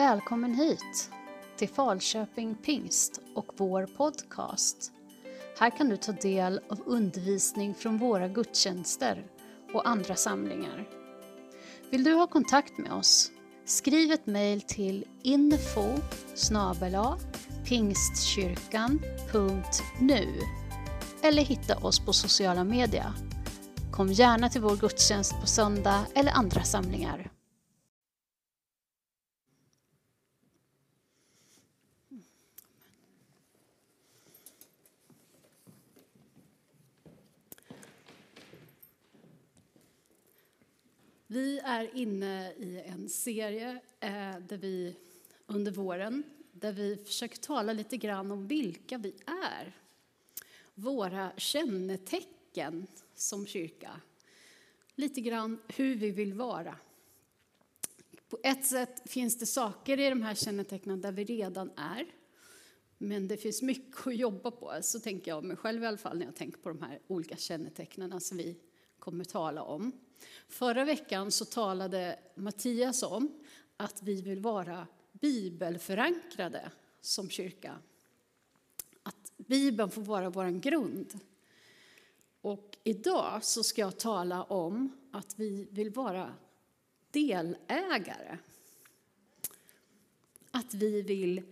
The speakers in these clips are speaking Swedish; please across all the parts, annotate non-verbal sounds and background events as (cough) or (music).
Välkommen hit till Falköping Pingst och vår podcast. Här kan du ta del av undervisning från våra gudstjänster och andra samlingar. Vill du ha kontakt med oss? Skriv ett mejl till info pingstkyrkan.nu eller hitta oss på sociala medier. Kom gärna till vår gudstjänst på söndag eller andra samlingar. Vi är inne i en serie eh, där vi under våren där vi försöker tala lite grann om vilka vi är. Våra kännetecken som kyrka. Lite grann hur vi vill vara. På ett sätt finns det saker i de här kännetecknen där vi redan är. Men det finns mycket att jobba på. Så tänker jag mig själv i alla fall när jag tänker på de här olika kännetecknen som vi kommer tala om. Förra veckan så talade Mattias om att vi vill vara bibelförankrade som kyrka. Att Bibeln får vara vår grund. Och idag så ska jag tala om att vi vill vara delägare. Att vi vill,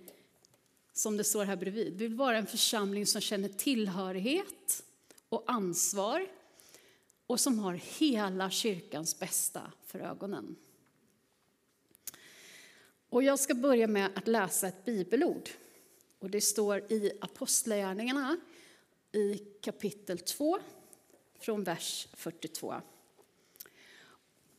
som det står här bredvid, vi vill vara en församling som känner tillhörighet och ansvar och som har hela kyrkans bästa för ögonen. Och jag ska börja med att läsa ett bibelord. Och det står i Apostlagärningarna i kapitel 2 från vers 42.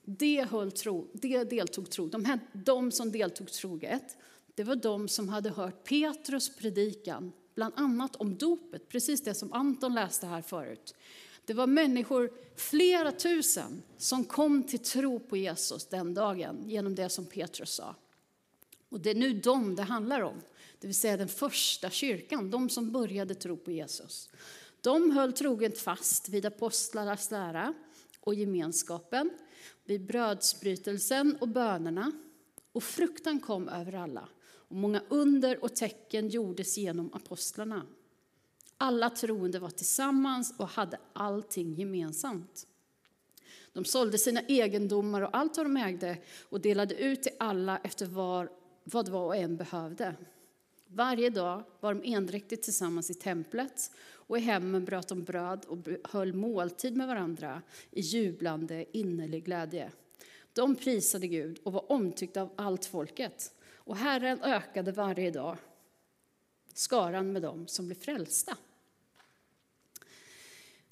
Det, höll tro, det deltog tro. De, här, de som deltog troget, det var de som hade hört Petrus predikan, bland annat om dopet, precis det som Anton läste här förut. Det var människor, flera tusen, som kom till tro på Jesus den dagen genom det som Petrus sa. Och det är nu dem det handlar om, det vill säga den första kyrkan, de som började tro på Jesus. De höll troget fast vid apostlarnas lära och gemenskapen, vid brödsbrytelsen och bönerna. Och fruktan kom över alla, och många under och tecken gjordes genom apostlarna. Alla troende var tillsammans och hade allting gemensamt. De sålde sina egendomar och allt vad de ägde och delade ut till alla efter var, vad var och en behövde. Varje dag var de endräktigt tillsammans i templet och i hemmen bröt de bröd och höll måltid med varandra i jublande innerlig glädje. De prisade Gud och var omtyckta av allt folket. Och Herren ökade varje dag skaran med dem som blev frälsta.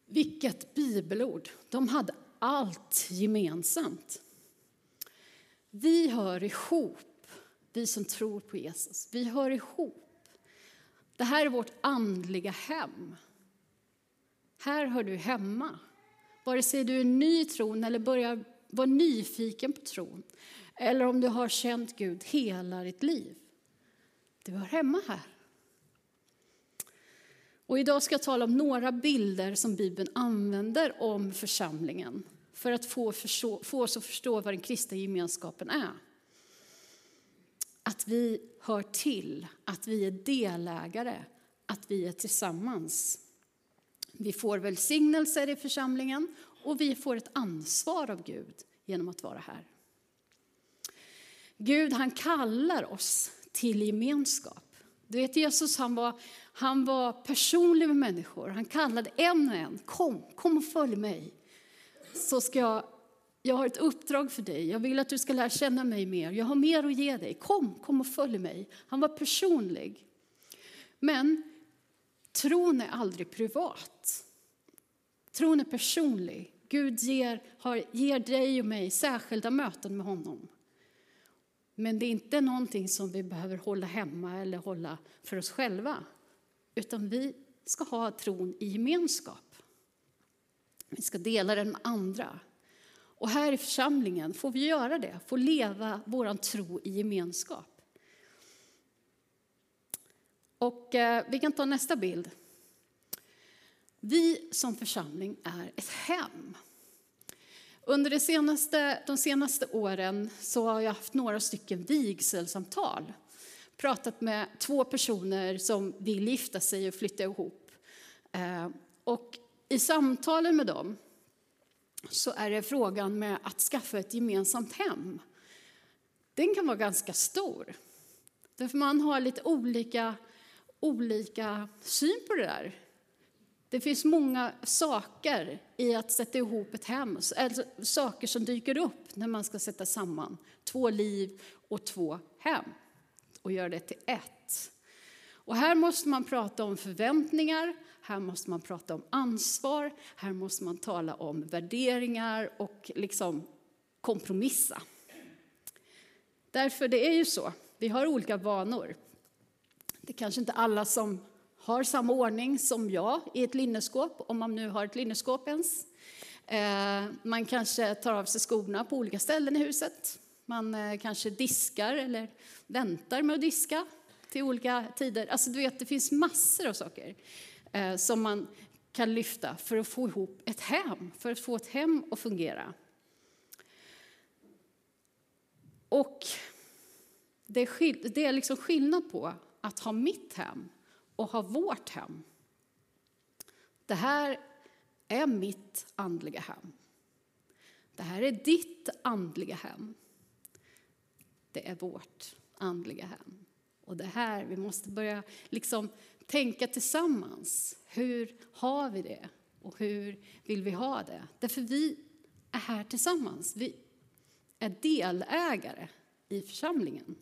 Vilket bibelord! De hade allt gemensamt. Vi hör ihop, vi som tror på Jesus. Vi hör ihop. Det här är vårt andliga hem. Här hör du hemma. Vare sig du är ny i tron eller börjar vara nyfiken på tron eller om du har känt Gud hela ditt liv. Du hör hemma här. Och idag ska jag tala om några bilder som Bibeln använder om församlingen för att få, förstå, få oss att förstå vad den kristna gemenskapen är. Att vi hör till, att vi är delägare, att vi är tillsammans. Vi får välsignelser i församlingen och vi får ett ansvar av Gud genom att vara här. Gud han kallar oss till gemenskap. Du vet Jesus han var, han var personlig med människor. Han kallade en och en. Kom, kom och följ mig. Så ska jag, jag har ett uppdrag för dig. Jag vill att du ska lära känna mig mer. Jag har mer att ge dig. Kom, kom och följ mig. Han var personlig. Men tron är aldrig privat. Tron är personlig. Gud ger, har, ger dig och mig särskilda möten med honom. Men det är inte någonting som vi behöver hålla hemma eller hålla för oss själva. Utan vi ska ha tron i gemenskap. Vi ska dela den med andra. Och här i församlingen får vi göra det, få leva vår tro i gemenskap. Och eh, vi kan ta nästa bild. Vi som församling är ett hem. Under de senaste, de senaste åren så har jag haft några stycken vigselsamtal. Pratat med två personer som vill gifta sig och flytta ihop. Eh, och i samtalen med dem så är det frågan med att skaffa ett gemensamt hem. Den kan vara ganska stor. Därför man har lite olika, olika syn på det där. Det finns många saker i att sätta ihop ett hem, alltså saker som dyker upp när man ska sätta samman två liv och två hem och göra det till ett. Och här måste man prata om förväntningar, här måste man prata om ansvar, här måste man tala om värderingar och liksom kompromissa. Därför det är ju så, vi har olika vanor. Det är kanske inte alla som har samma ordning som jag i ett linneskåp, om man nu har ett linneskåp ens. Eh, man kanske tar av sig skorna på olika ställen i huset. Man eh, kanske diskar eller väntar med att diska till olika tider. Alltså du vet, det finns massor av saker eh, som man kan lyfta för att få ihop ett hem, för att få ett hem att fungera. Och det är, det är liksom skillnad på att ha mitt hem och ha vårt hem. Det här är mitt andliga hem. Det här är ditt andliga hem. Det är vårt andliga hem. Och det här, vi måste börja liksom tänka tillsammans. Hur har vi det? Och hur vill vi ha det? Därför vi är här tillsammans. Vi är delägare i församlingen.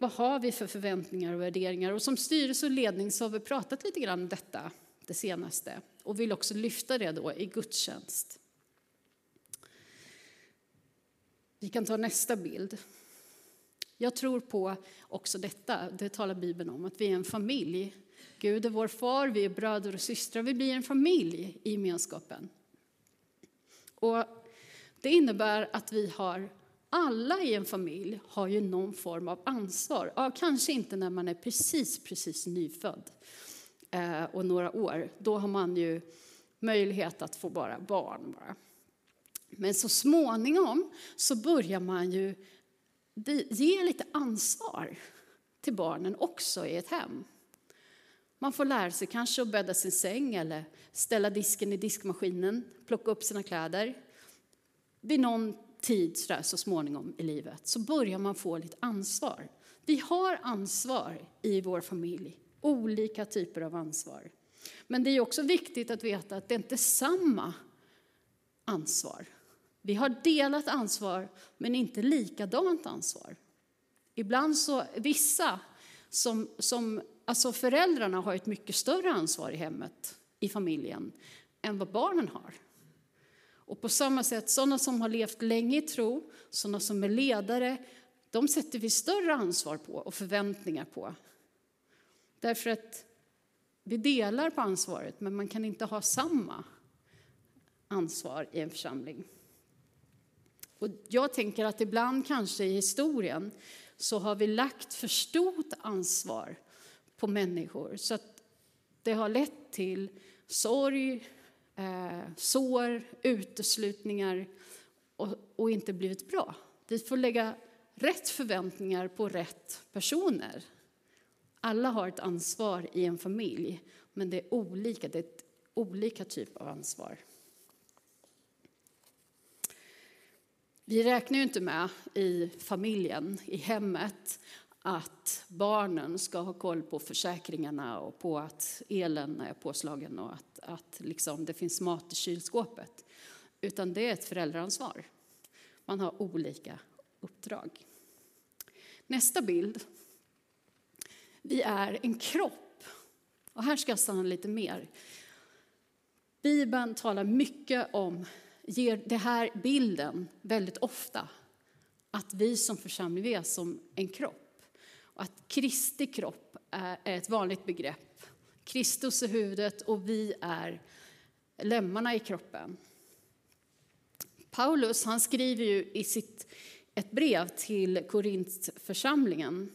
Vad har vi för förväntningar och värderingar? Och som styrelse och ledning så har vi pratat lite grann om detta det senaste och vill också lyfta det då i gudstjänst. Vi kan ta nästa bild. Jag tror på också detta, det talar Bibeln om, att vi är en familj. Gud är vår far, vi är bröder och systrar, vi blir en familj i gemenskapen. Och det innebär att vi har alla i en familj har ju någon form av ansvar. Ja, kanske inte när man är precis, precis nyfödd eh, och några år. Då har man ju möjlighet att få bara barn. Bara. Men så småningom så börjar man ju ge lite ansvar till barnen också i ett hem. Man får lära sig kanske att bädda sin säng eller ställa disken i diskmaskinen, plocka upp sina kläder. Vid någon tid så, där, så småningom i livet så börjar man få lite ansvar. Vi har ansvar i vår familj, olika typer av ansvar. Men det är också viktigt att veta att det inte är samma ansvar. Vi har delat ansvar, men inte likadant ansvar. Ibland så, vissa, som, som, alltså föräldrarna har ett mycket större ansvar i hemmet, i familjen, än vad barnen har. Och på samma sätt, sådana som har levt länge i tro, sådana som är ledare, de sätter vi större ansvar på och förväntningar på. Därför att vi delar på ansvaret, men man kan inte ha samma ansvar i en församling. Och jag tänker att ibland kanske i historien så har vi lagt för stort ansvar på människor så att det har lett till sorg, eh, sår, uteslutningar och, och inte blivit bra. Vi får lägga rätt förväntningar på rätt personer. Alla har ett ansvar i en familj, men det är olika. Det är ett olika typ av ansvar. Vi räknar ju inte med i familjen, i hemmet, att barnen ska ha koll på försäkringarna och på att elen är påslagen och att, att liksom det finns mat i kylskåpet. Utan det är ett föräldraansvar. Man har olika uppdrag. Nästa bild. Vi är en kropp. Och här ska jag stanna lite mer. Bibeln talar mycket om, ger den här bilden väldigt ofta, att vi som församling är som en kropp. Att Kristi kropp är ett vanligt begrepp. Kristus är huvudet och vi är lemmarna i kroppen. Paulus han skriver ju i sitt, ett brev till Korintförsamlingen,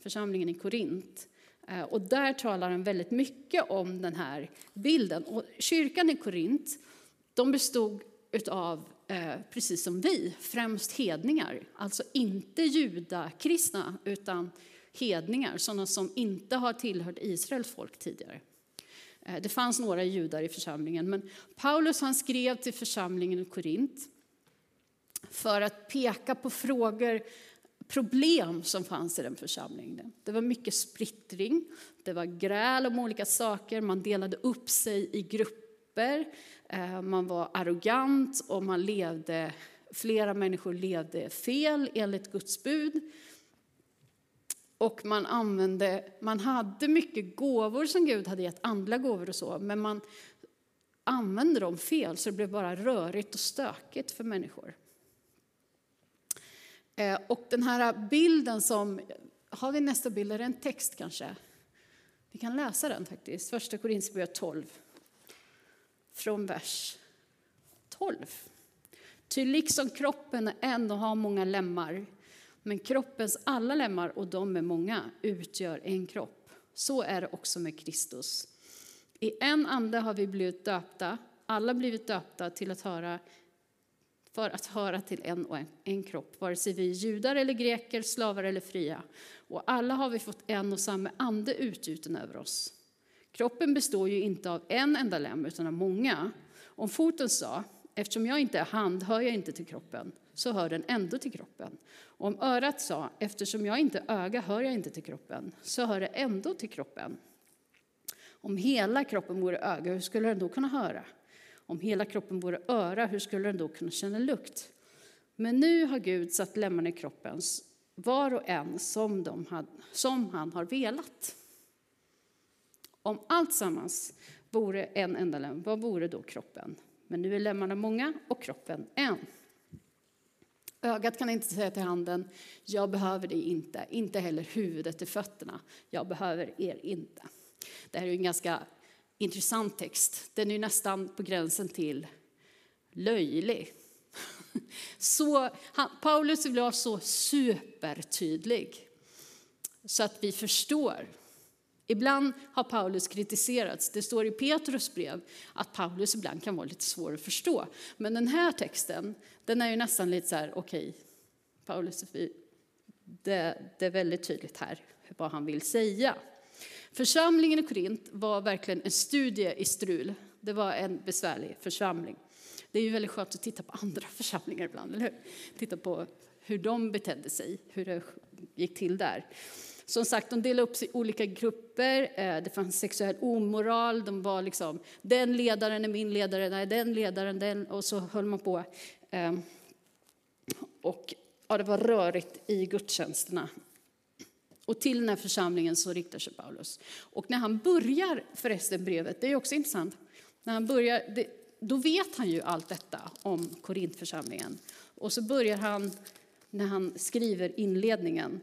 församlingen i Korint. Eh, och där talar han väldigt mycket om den här bilden. Och kyrkan i Korint de bestod av, eh, precis som vi, främst hedningar. Alltså inte judakristna, utan hedningar, sådana som inte har tillhört Israels folk tidigare. Eh, det fanns några judar i församlingen, men Paulus han skrev till församlingen i Korint för att peka på frågor, problem som fanns i den församlingen. Det var mycket splittring, det var gräl om olika saker, man delade upp sig i grupper, eh, man var arrogant och man levde, flera människor levde fel enligt Guds bud. Och man använde, man hade mycket gåvor som Gud hade gett, andliga gåvor och så, men man använde dem fel så det blev bara rörigt och stökigt för människor. Eh, och den här bilden som, har vi nästa bild, är det en text kanske? Vi kan läsa den faktiskt, första Korinthierbrevet 12. Från vers 12. Ty liksom kroppen är en och har många lemmar, men kroppens alla lemmar, och de är många, utgör en kropp. Så är det också med Kristus. I en ande har vi blivit döpta, alla blivit döpta till att höra för att höra till en och en, en kropp, vare sig vi är judar eller greker, slavar eller fria. Och alla har vi fått en och samma ande utgjuten över oss. Kroppen består ju inte av en enda lem, utan av många. Om foten sa, eftersom jag inte är hand hör jag inte till kroppen, så hör den ändå till kroppen. Och om örat sa, eftersom jag inte är öga hör jag inte till kroppen, så hör det ändå till kroppen. Om hela kroppen vore öga, hur skulle den då kunna höra? Om hela kroppen vore öra, hur skulle den då kunna känna lukt? Men nu har Gud satt lemmarna i kroppen, var och en som, de had, som han har velat. Om allt sammans vore en enda lem, vad vore då kroppen? Men nu är lemmarna många och kroppen en. Ögat kan inte säga till handen, jag behöver dig inte, inte heller huvudet till fötterna, jag behöver er inte. Det här är en ganska intressant text. Den är nästan på gränsen till löjlig. (laughs) Så, han, Paulus vill vara så supertydlig så att vi förstår. Ibland har Paulus kritiserats. Det står i Petrus brev att Paulus ibland kan vara lite svår att förstå. Men den här texten, den är ju nästan lite så här, okej, okay, Paulus, det, det är väldigt tydligt här vad han vill säga. Församlingen i Korint var verkligen en studie i strul. Det var en besvärlig församling. Det är ju väldigt skönt att titta på andra (laughs) församlingar ibland, eller hur? Titta på hur de betedde sig, hur det gick till där. Som sagt, de delade upp sig i olika grupper. Eh, det fanns sexuell omoral. De var liksom, den ledaren är min ledare, nej, den ledaren, den... Och så höll man på. Ehm, och ja, det var rörigt i gudstjänsterna. Och till den här församlingen så riktar sig Paulus. Och när han börjar förresten brevet, det är också intressant, när han börjar, det, då vet han ju allt detta om Korintförsamlingen. Och så börjar han, när han skriver inledningen,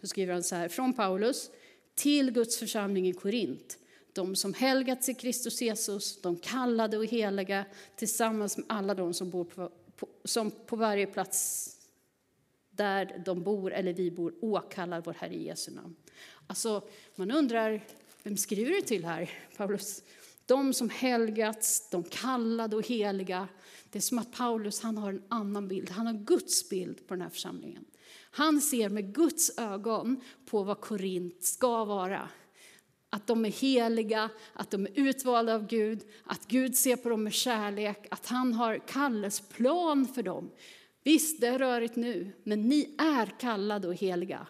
så skriver han så här, från Paulus till Guds församling i Korint, de som helgats i Kristus Jesus, de kallade och heliga, tillsammans med alla de som bor på, på, som på varje plats där de bor eller vi bor åkallar vår Herre Jesu namn. Alltså, man undrar, vem skriver du till här, Paulus? De som helgats, de kallade och heliga. Det är som att Paulus han har en annan bild, han har Guds bild på den här församlingen. Han ser med Guds ögon på vad Korint ska vara. Att de är heliga, att de är utvalda av Gud, att Gud ser på dem med kärlek, att han har kallelsplan för dem. Visst, det är rörigt nu, men ni är kallade och heliga.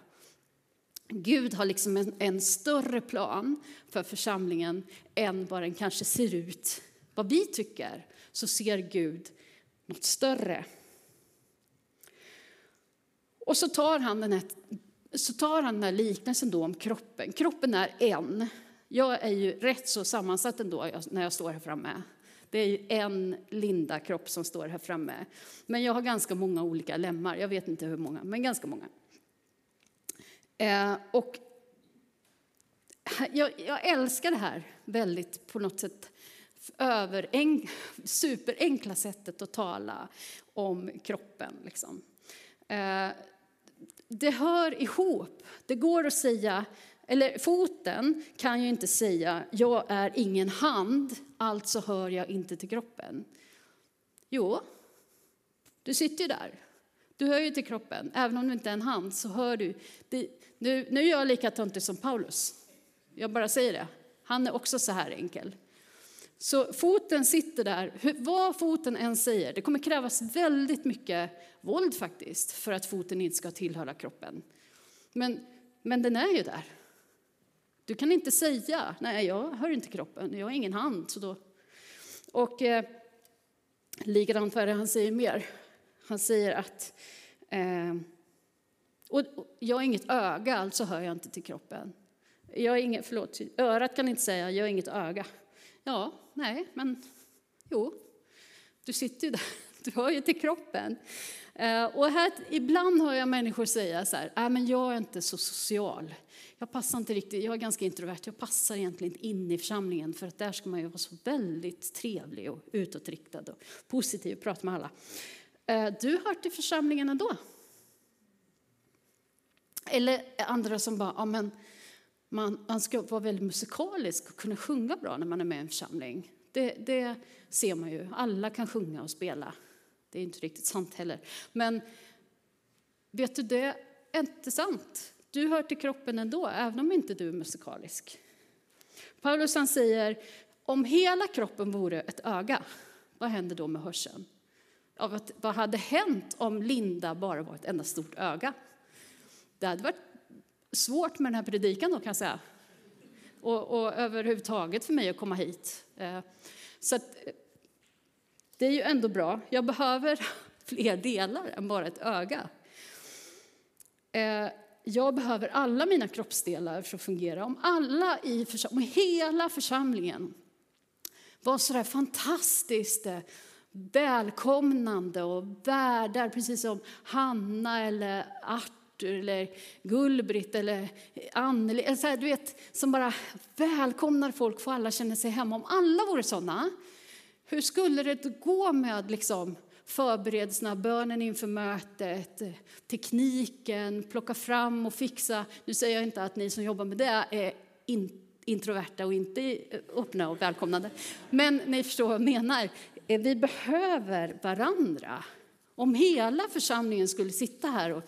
Gud har liksom en, en, större plan för församlingen än vad den kanske ser ut. Vad vi tycker, så ser Gud något större. Och så tar han den här, så tar han den här liknelsen då om kroppen. Kroppen är en. Jag är ju rätt så sammansatt ändå när jag står här framme. Det är ju en Linda-kropp som står här framme. Men jag har ganska många olika lemmar. Jag vet inte hur många, men ganska många. Eh, och jag, jag, älskar det här väldigt, på något sätt, över en, superenkla sättet att tala om kroppen. Liksom. Eh, det hör ihop. Det går att säga eller foten kan ju inte säga, jag är ingen hand, alltså hör jag inte till kroppen. Jo, Du sitter ju där. Du hör ju till kroppen. Även om du inte är en hand så hör du. Det, nu, nu gör jag lika töntig som Paulus. Jag bara säger det. Han är också så här enkel. Så foten sitter där, vad foten än säger. Det kommer krävas väldigt mycket våld faktiskt för att foten inte ska tillhöra kroppen. Men, men den är ju där. Du kan inte säga, nej jag hör inte kroppen, jag har ingen hand. Så då. Och eh, likadant vad är det han säger mer? Han säger att eh, och, och jag har inget öga, alltså hör jag inte till kroppen. Jag har inget, förlåt, örat kan inte säga, jag har inget öga. Ja, nej, men jo, du sitter ju där, (laughs) du hör ju till kroppen. Eh, och här, ibland hör jag människor säga så här, äh, men jag är inte så social. Jag passar inte riktigt, jag är ganska introvert, jag passar egentligen inte in i församlingen för att där ska man ju vara så väldigt trevlig och utåtriktad och positiv och prata med alla. Eh, du hör till församlingen ändå. Eller andra som bara, ja men man, man ska vara väldigt musikalisk och kunna sjunga bra när man är med i en församling. Det, det ser man ju, alla kan sjunga och spela. Det är inte riktigt sant heller. Men vet du, det är inte sant. Du hör till kroppen ändå, även om inte du är musikalisk. Paulus han säger, om hela kroppen vore ett öga, vad händer då med hörseln? Ja, vad hade hänt om Linda bara var ett enda stort öga? Det hade varit svårt med den här predikan då kan jag säga. Och, och överhuvudtaget för mig att komma hit. Eh, så att, eh, det är ju ändå bra. Jag behöver (laughs) fler delar än bara ett öga. Eh, jag behöver alla mina kroppsdelar för att fungera. Om alla i om hela församlingen var så där fantastiskt välkomnande och värdar, precis som Hanna eller Art eller Gullbritt eller Anneli, alltså du vet, som bara välkomnar folk för alla känner sig hemma. Om alla vore sådana, hur skulle det gå med liksom, förberedelserna, bönen inför mötet, tekniken, plocka fram och fixa. Nu säger jag inte att ni som jobbar med det är introverta och inte öppna och välkomnande. Men ni förstår vad jag menar. Eh, vi behöver varandra. Om hela församlingen skulle sitta här och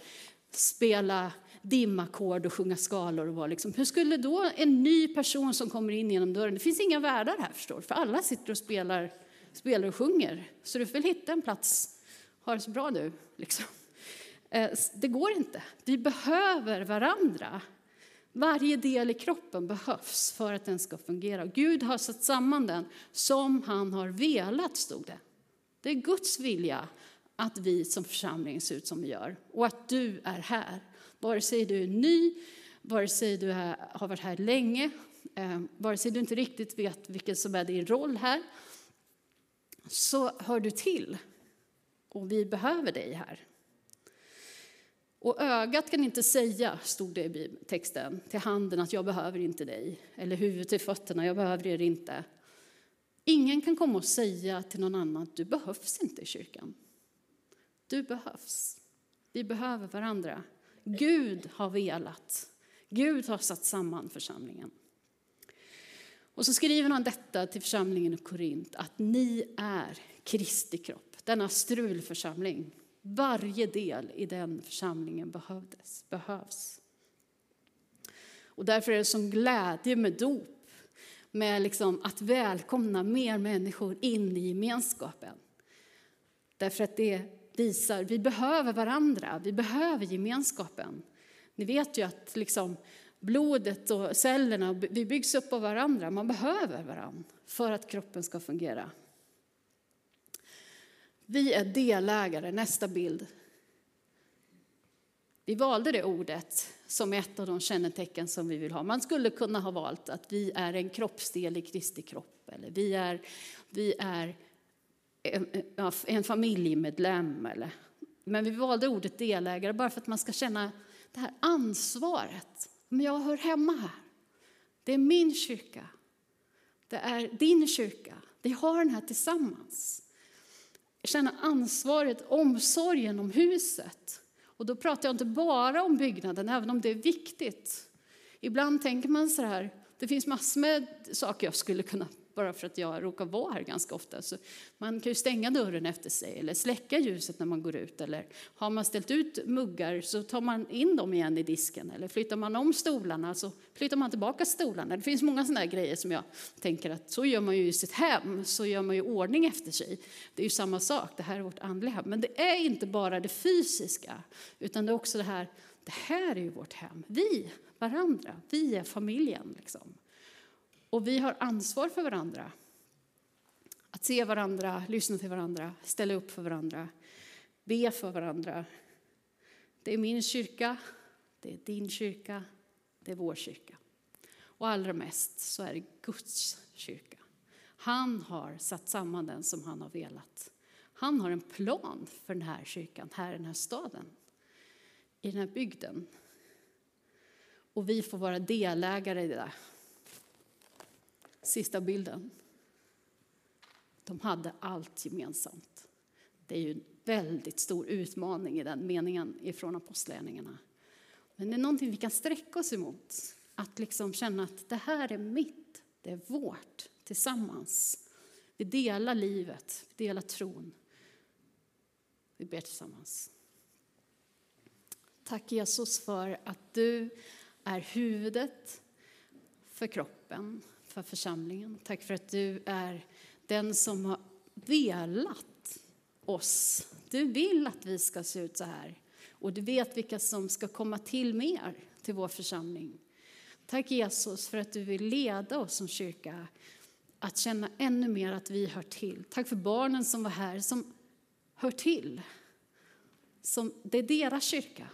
spela dimackord och sjunga skalor och vara liksom, hur skulle då en ny person som kommer in genom dörren, det finns inga värdar här förstår för alla sitter och spelar, spelar och sjunger. Så du får hitta en plats, ha det så bra nu. Liksom. Eh, det går inte. Vi behöver varandra. Varje del i kroppen behövs för att den ska fungera. Gud har satt samman den som han har velat, stod det. Det är Guds vilja att vi som församling ser ut som vi gör och att du är här. Vare sig du är ny, vare sig du har varit här länge, eh, vare sig du inte riktigt vet vilken som är din roll här, så hör du till. Och vi behöver dig här. Och ögat kan inte säga, stod det i texten, till handen att jag behöver inte dig. Eller huvudet till fötterna, jag behöver er inte. Ingen kan komma och säga till någon annan att du behövs inte i kyrkan. Du behövs. Vi behöver varandra. Gud har velat. Gud har satt samman församlingen. Och så skriver han detta till församlingen i Korint, att ni är Kristi kropp, denna strulförsamling. Varje del i den församlingen behövdes, behövs. Och därför är det som glädje med dop, med liksom att välkomna mer människor in i gemenskapen. Därför att det visar, vi behöver varandra, vi behöver gemenskapen. Ni vet ju att liksom blodet och cellerna, vi byggs upp av varandra, man behöver varandra för att kroppen ska fungera. Vi är delägare, nästa bild. Vi valde det ordet som ett av de kännetecken som vi vill ha. Man skulle kunna ha valt att vi är en kroppsdel i Kristi kropp, eller vi är, vi är en, en familjemedlem. Eller. Men vi valde ordet delägare bara för att man ska känna det här ansvaret. Men jag hör hemma här. Det är min kyrka. Det är din kyrka. Vi har den här tillsammans. Känna ansvaret, omsorgen om huset. Och då pratar jag inte bara om byggnaden, även om det är viktigt. Ibland tänker man så här, det finns massor med saker jag skulle kunna bara för att jag råkar vara här ganska ofta. Så man kan ju stänga dörren efter sig eller släcka ljuset när man går ut. Eller har man ställt ut muggar så tar man in dem igen i disken. Eller flyttar man om stolarna så flyttar man tillbaka stolarna. Det finns många sådana grejer som jag tänker att så gör man ju i sitt hem, så gör man ju ordning efter sig. Det är ju samma sak, det här är vårt andliga hem. Men det är inte bara det fysiska, utan det är också det här, det här är ju vårt hem. Vi, varandra, vi är familjen. Liksom. Och vi har ansvar för varandra. Att se varandra, lyssna till varandra, ställa upp för varandra, be för varandra. Det är min kyrka, det är din kyrka, det är vår kyrka. Och allra mest så är det Guds kyrka. Han har satt samman den som han har velat. Han har en plan för den här kyrkan, här i den här staden, i den här bygden. Och vi får vara delägare i det där. Sista bilden. De hade allt gemensamt. Det är ju en väldigt stor utmaning i den meningen ifrån apostlagärningarna. Men det är någonting vi kan sträcka oss emot. Att liksom känna att det här är mitt, det är vårt, tillsammans. Vi delar livet, vi delar tron. Vi ber tillsammans. Tack Jesus för att du är huvudet för kroppen, för församlingen. Tack för att du är den som har velat oss. Du vill att vi ska se ut så här. Och du vet vilka som ska komma till mer till vår församling. Tack Jesus för att du vill leda oss som kyrka att känna ännu mer att vi hör till. Tack för barnen som var här, som hör till. Som, det är deras kyrka.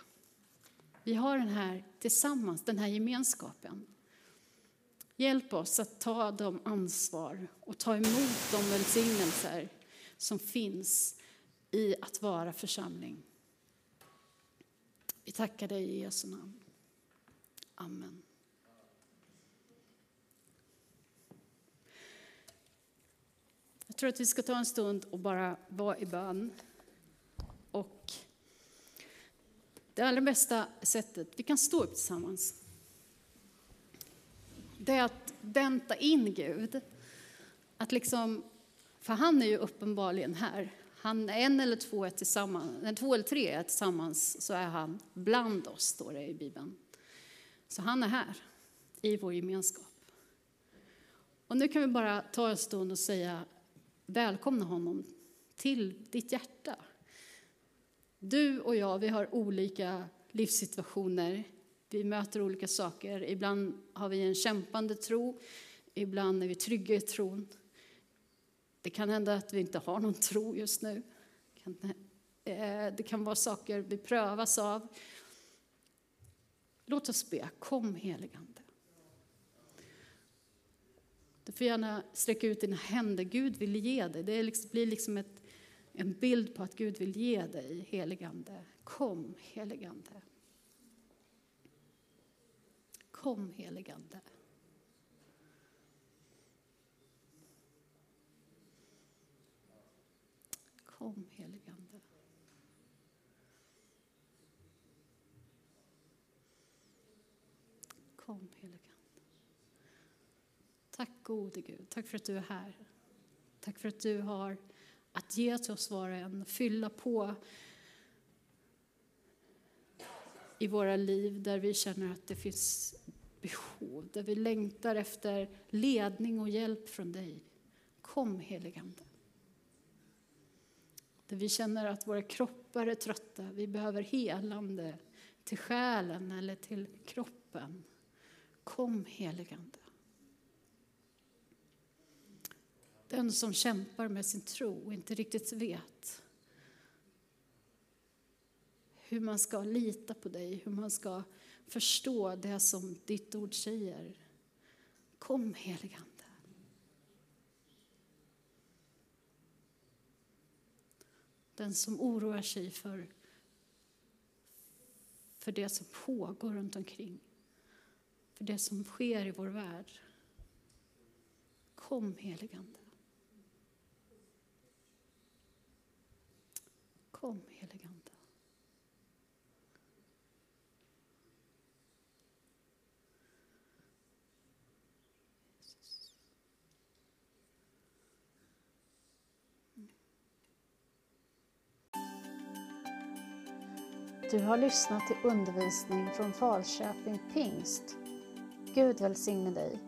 Vi har den här tillsammans, den här gemenskapen. Hjälp oss att ta de ansvar och ta emot de välsignelser som finns i att vara församling. Vi tackar dig i Jesu namn. Amen. Jag tror att vi ska ta en stund och bara vara i bön. Och det allra bästa sättet, vi kan stå upp tillsammans. Det är att vänta in Gud. Att liksom, för han är ju uppenbarligen här. Han, en eller två är tillsammans, två eller tre är tillsammans så är han bland oss, står det i Bibeln. Så han är här i vår gemenskap. Och nu kan vi bara ta en stund och säga välkomna honom till ditt hjärta. Du och jag, vi har olika livssituationer. Vi möter olika saker. Ibland har vi en kämpande tro, ibland är vi trygga i tron. Det kan hända att vi inte har någon tro just nu. Eh, det kan vara saker vi prövas av. Låt oss be. Kom heligande. Du får gärna sträcka ut dina händer. Gud vill ge dig. Det liksom, blir liksom ett, en bild på att Gud vill ge dig heligande. Kom heligande. Kom heligande. Kom heligande. Kom heligande. Tack gode Gud, tack för att du är här. Tack för att du har att ge till oss var och en, fylla på i våra liv där vi känner att det finns behov, där vi längtar efter ledning och hjälp från dig. Kom heligande. Där vi känner att våra kroppar är trötta, vi behöver helande till själen eller till kroppen. Kom heligande. Den som kämpar med sin tro och inte riktigt vet hur man ska lita på dig, hur man ska förstå det som ditt ord säger. Kom heligande. Den som oroar sig för, för det som pågår runt omkring. För det som sker i vår värld. Kom heligande. Kom heligande. Du har lyssnat till undervisning från Falköping Pingst. Gud välsigne dig.